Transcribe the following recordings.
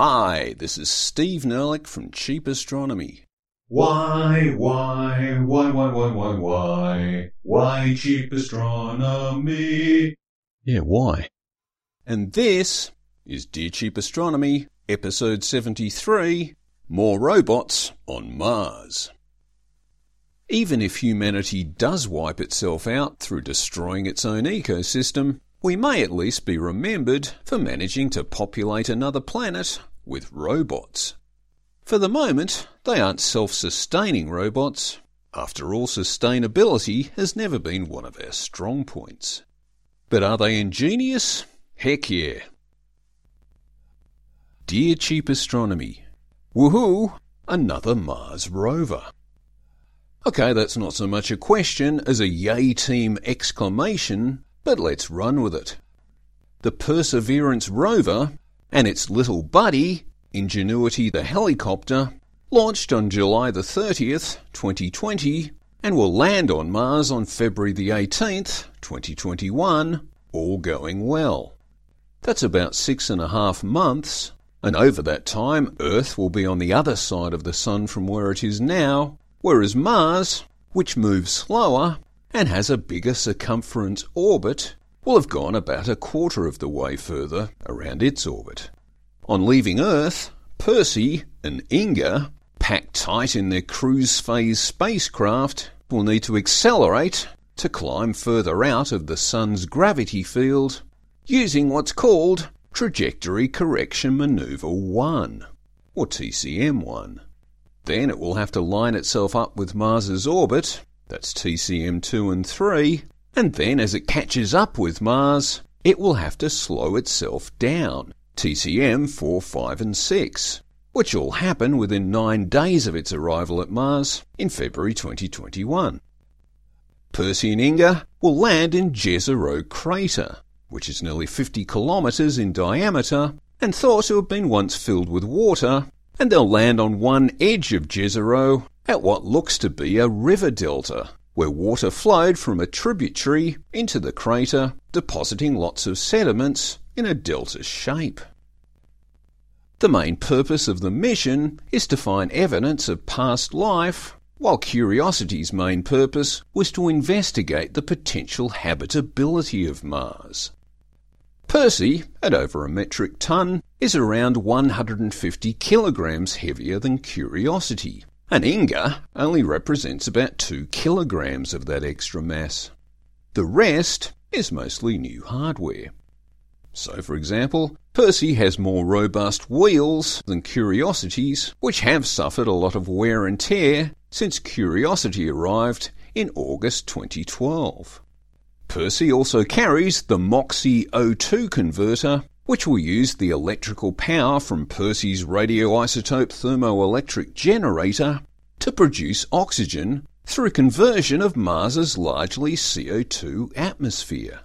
Hi, this is Steve Nerlich from Cheap Astronomy. Why, why, why, why, why, why, why, why cheap astronomy? Yeah, why? And this is Dear Cheap Astronomy, episode 73 More Robots on Mars. Even if humanity does wipe itself out through destroying its own ecosystem, we may at least be remembered for managing to populate another planet with robots. For the moment, they aren't self sustaining robots. After all, sustainability has never been one of our strong points. But are they ingenious? Heck yeah. Dear Cheap Astronomy, woohoo, another Mars rover. Okay, that's not so much a question as a yay team exclamation, but let's run with it. The Perseverance rover and its little buddy, Ingenuity the helicopter, launched on July the 30th, 2020, and will land on Mars on February the 18th, 2021, all going well. That's about six and a half months, and over that time, Earth will be on the other side of the Sun from where it is now, whereas Mars, which moves slower and has a bigger circumference orbit, will have gone about a quarter of the way further around its orbit. On leaving Earth, Percy and Inga, packed tight in their cruise phase spacecraft, will need to accelerate to climb further out of the Sun's gravity field using what's called Trajectory Correction Maneuver 1, or TCM 1. Then it will have to line itself up with Mars's orbit, that's TCM 2 and 3, and then as it catches up with Mars, it will have to slow itself down TCM 4, 5, and 6, which all happen within nine days of its arrival at Mars in February 2021. Percy and Inga will land in Jezero Crater, which is nearly 50 kilometres in diameter and thought to have been once filled with water, and they'll land on one edge of Jezero at what looks to be a river delta, where water flowed from a tributary into the crater, depositing lots of sediments in a delta shape. The main purpose of the mission is to find evidence of past life, while Curiosity's main purpose was to investigate the potential habitability of Mars. Percy, at over a metric ton, is around 150 kilograms heavier than Curiosity, and Inga only represents about 2 kilograms of that extra mass. The rest is mostly new hardware. So, for example, Percy has more robust wheels than Curiosity's, which have suffered a lot of wear and tear since Curiosity arrived in August 2012. Percy also carries the MOXIE O2 converter, which will use the electrical power from Percy's radioisotope thermoelectric generator to produce oxygen through conversion of Mars's largely CO2 atmosphere.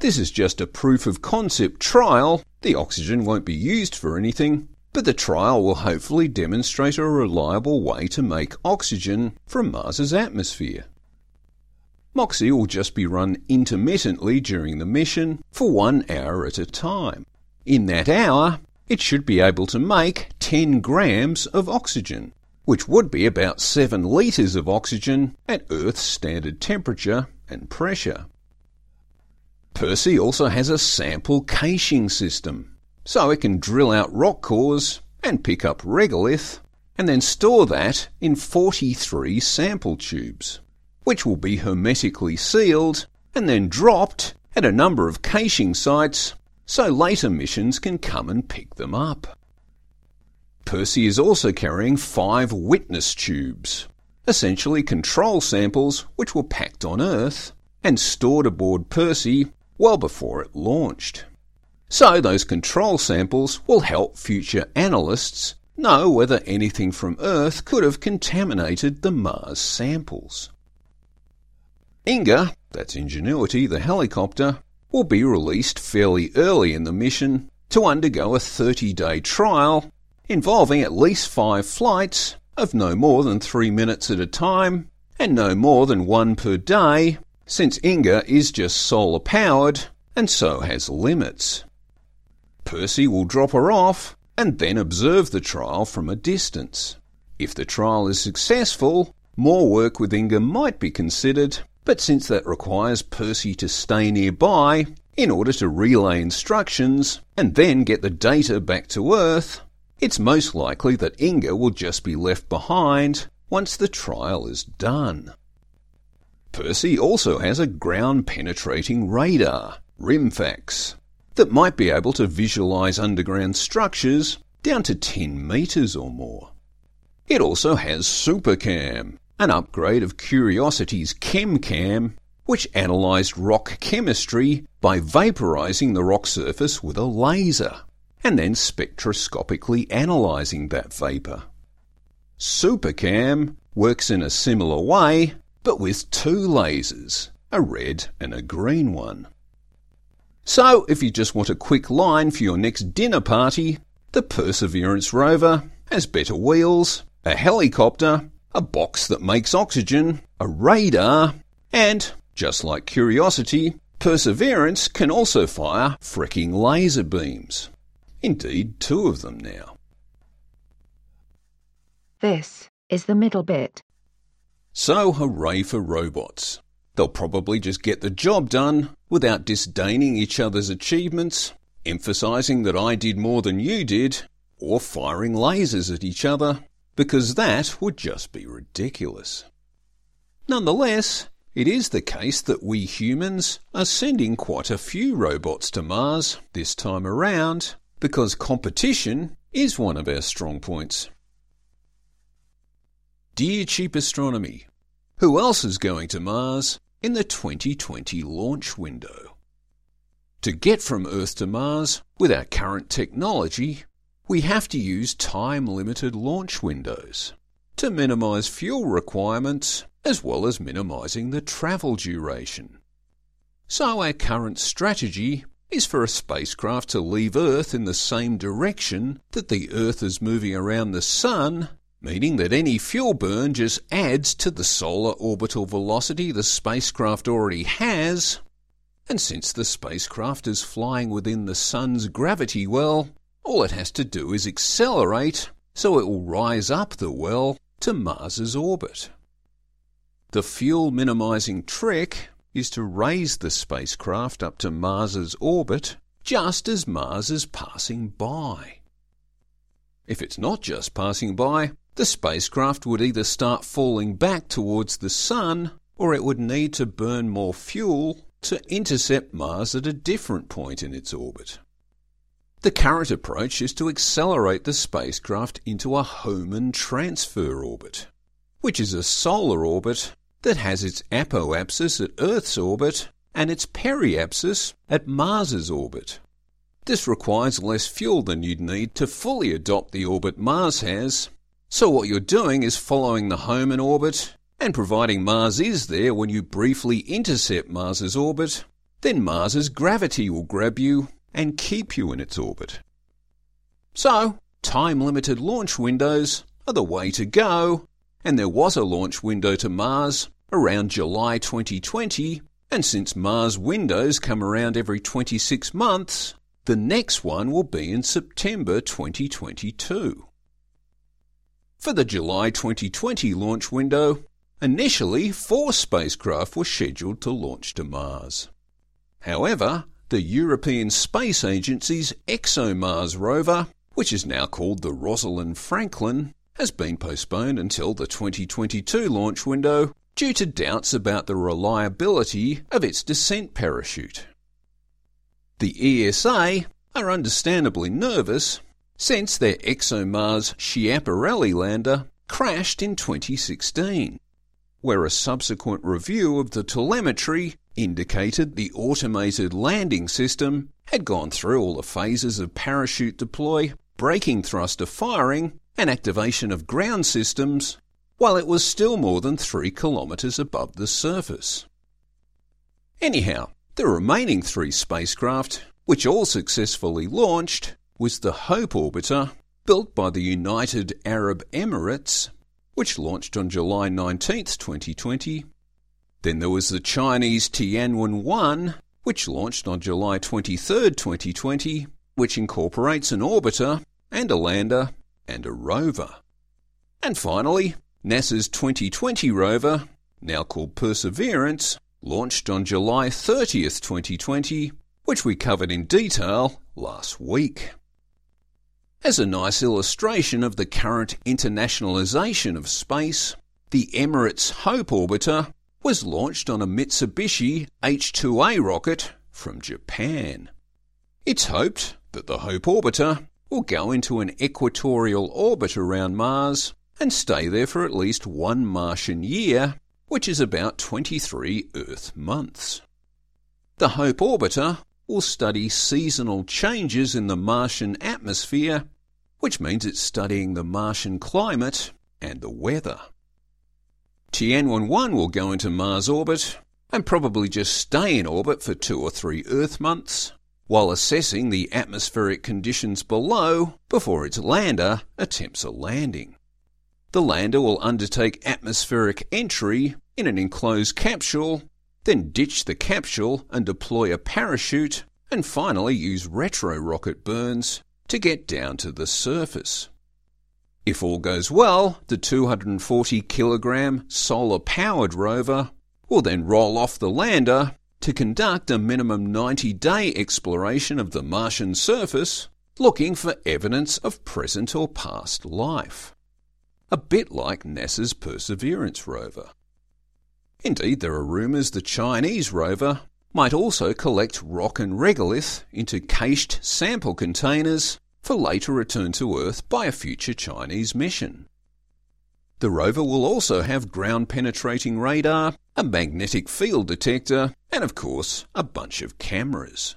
This is just a proof of concept trial. The oxygen won't be used for anything, but the trial will hopefully demonstrate a reliable way to make oxygen from Mars's atmosphere. Moxie will just be run intermittently during the mission for one hour at a time. In that hour, it should be able to make 10 grams of oxygen, which would be about 7 litres of oxygen at Earth's standard temperature and pressure. Percy also has a sample caching system, so it can drill out rock cores and pick up regolith and then store that in 43 sample tubes, which will be hermetically sealed and then dropped at a number of caching sites so later missions can come and pick them up. Percy is also carrying five witness tubes, essentially control samples which were packed on Earth and stored aboard Percy well before it launched. So those control samples will help future analysts know whether anything from Earth could have contaminated the Mars samples. Inga, that's Ingenuity, the helicopter, will be released fairly early in the mission to undergo a 30 day trial involving at least five flights of no more than three minutes at a time and no more than one per day since Inga is just solar powered and so has limits. Percy will drop her off and then observe the trial from a distance. If the trial is successful, more work with Inga might be considered, but since that requires Percy to stay nearby in order to relay instructions and then get the data back to Earth, it's most likely that Inga will just be left behind once the trial is done. Percy also has a ground penetrating radar, RIMFAX, that might be able to visualize underground structures down to 10 meters or more. It also has SuperCam, an upgrade of Curiosity's ChemCam, which analysed rock chemistry by vaporising the rock surface with a laser and then spectroscopically analysing that vapour. SuperCam works in a similar way, but with two lasers, a red and a green one. So, if you just want a quick line for your next dinner party, the Perseverance rover has better wheels, a helicopter, a box that makes oxygen, a radar, and, just like Curiosity, Perseverance can also fire fricking laser beams. Indeed, two of them now. This is the middle bit. So hooray for robots. They'll probably just get the job done without disdaining each other's achievements, emphasizing that I did more than you did, or firing lasers at each other, because that would just be ridiculous. Nonetheless, it is the case that we humans are sending quite a few robots to Mars this time around because competition is one of our strong points. Dear Cheap Astronomy, who else is going to Mars in the 2020 launch window? To get from Earth to Mars with our current technology, we have to use time limited launch windows to minimize fuel requirements as well as minimizing the travel duration. So, our current strategy is for a spacecraft to leave Earth in the same direction that the Earth is moving around the Sun, meaning that any fuel burn just adds to the solar orbital velocity the spacecraft already has. And since the spacecraft is flying within the Sun's gravity well, all it has to do is accelerate so it will rise up the well to Mars's orbit. The fuel minimizing trick is to raise the spacecraft up to Mars's orbit just as Mars is passing by. If it's not just passing by, the spacecraft would either start falling back towards the Sun or it would need to burn more fuel to intercept Mars at a different point in its orbit. The current approach is to accelerate the spacecraft into a Hohmann transfer orbit, which is a solar orbit that has its apoapsis at Earth's orbit and its periapsis at Mars's orbit. This requires less fuel than you'd need to fully adopt the orbit Mars has, so what you're doing is following the Hohmann orbit, and providing Mars is there when you briefly intercept Mars's orbit, then Mars's gravity will grab you and keep you in its orbit. So, time limited launch windows are the way to go and there was a launch window to Mars around July 2020, and since Mars windows come around every 26 months, the next one will be in September 2022. For the July 2020 launch window, initially four spacecraft were scheduled to launch to Mars. However, the European Space Agency's ExoMars rover, which is now called the Rosalind Franklin, has been postponed until the 2022 launch window due to doubts about the reliability of its descent parachute. The ESA are understandably nervous since their ExoMars Schiaparelli lander crashed in 2016, where a subsequent review of the telemetry indicated the automated landing system had gone through all the phases of parachute deploy, braking thruster firing, and activation of ground systems while it was still more than three kilometres above the surface. Anyhow, the remaining three spacecraft, which all successfully launched, was the Hope orbiter, built by the United Arab Emirates, which launched on July 19, 2020. Then there was the Chinese Tianwen 1, which launched on July 23, 2020, which incorporates an orbiter and a lander and a rover. And finally, NASA's 2020 rover, now called Perseverance, launched on July 30th, 2020, which we covered in detail last week. As a nice illustration of the current internationalisation of space, the Emirates Hope Orbiter was launched on a Mitsubishi H2A rocket from Japan. It's hoped that the Hope Orbiter will go into an equatorial orbit around Mars and stay there for at least one Martian year, which is about 23 Earth months. The Hope Orbiter will study seasonal changes in the Martian atmosphere, which means it's studying the Martian climate and the weather. Tianwen-1 will go into Mars orbit and probably just stay in orbit for two or three Earth months while assessing the atmospheric conditions below before its lander attempts a landing. The lander will undertake atmospheric entry in an enclosed capsule, then ditch the capsule and deploy a parachute, and finally use retro rocket burns to get down to the surface. If all goes well, the 240 kilogram solar powered rover will then roll off the lander to conduct a minimum 90 day exploration of the Martian surface looking for evidence of present or past life. A bit like NASA's Perseverance rover. Indeed, there are rumours the Chinese rover might also collect rock and regolith into cached sample containers for later return to Earth by a future Chinese mission. The rover will also have ground penetrating radar, a magnetic field detector, and of course, a bunch of cameras.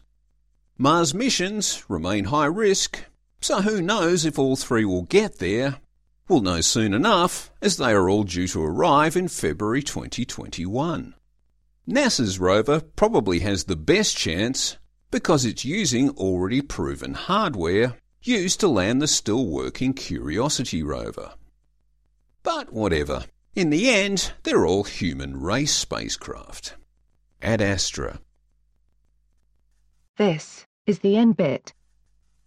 Mars missions remain high risk, so who knows if all three will get there? We'll know soon enough, as they are all due to arrive in February 2021. NASA's rover probably has the best chance because it's using already proven hardware used to land the still working Curiosity rover. But whatever. In the end, they're all human race spacecraft. Ad Astra. This is the end bit.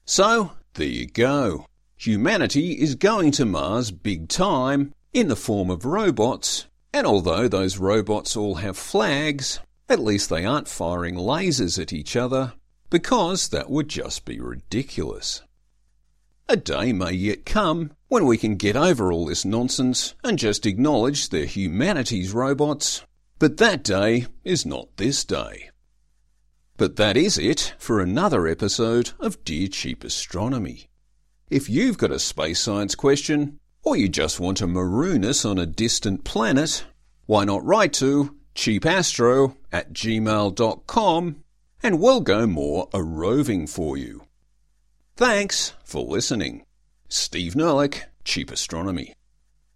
So, there you go. Humanity is going to Mars big time in the form of robots, and although those robots all have flags, at least they aren't firing lasers at each other, because that would just be ridiculous. A day may yet come when we can get over all this nonsense and just acknowledge they're humanity's robots, but that day is not this day. But that is it for another episode of Dear Cheap Astronomy. If you've got a space science question, or you just want to maroon us on a distant planet, why not write to cheapastro at gmail.com and we'll go more a roving for you. Thanks for listening. Steve Nerlich, Cheap Astronomy.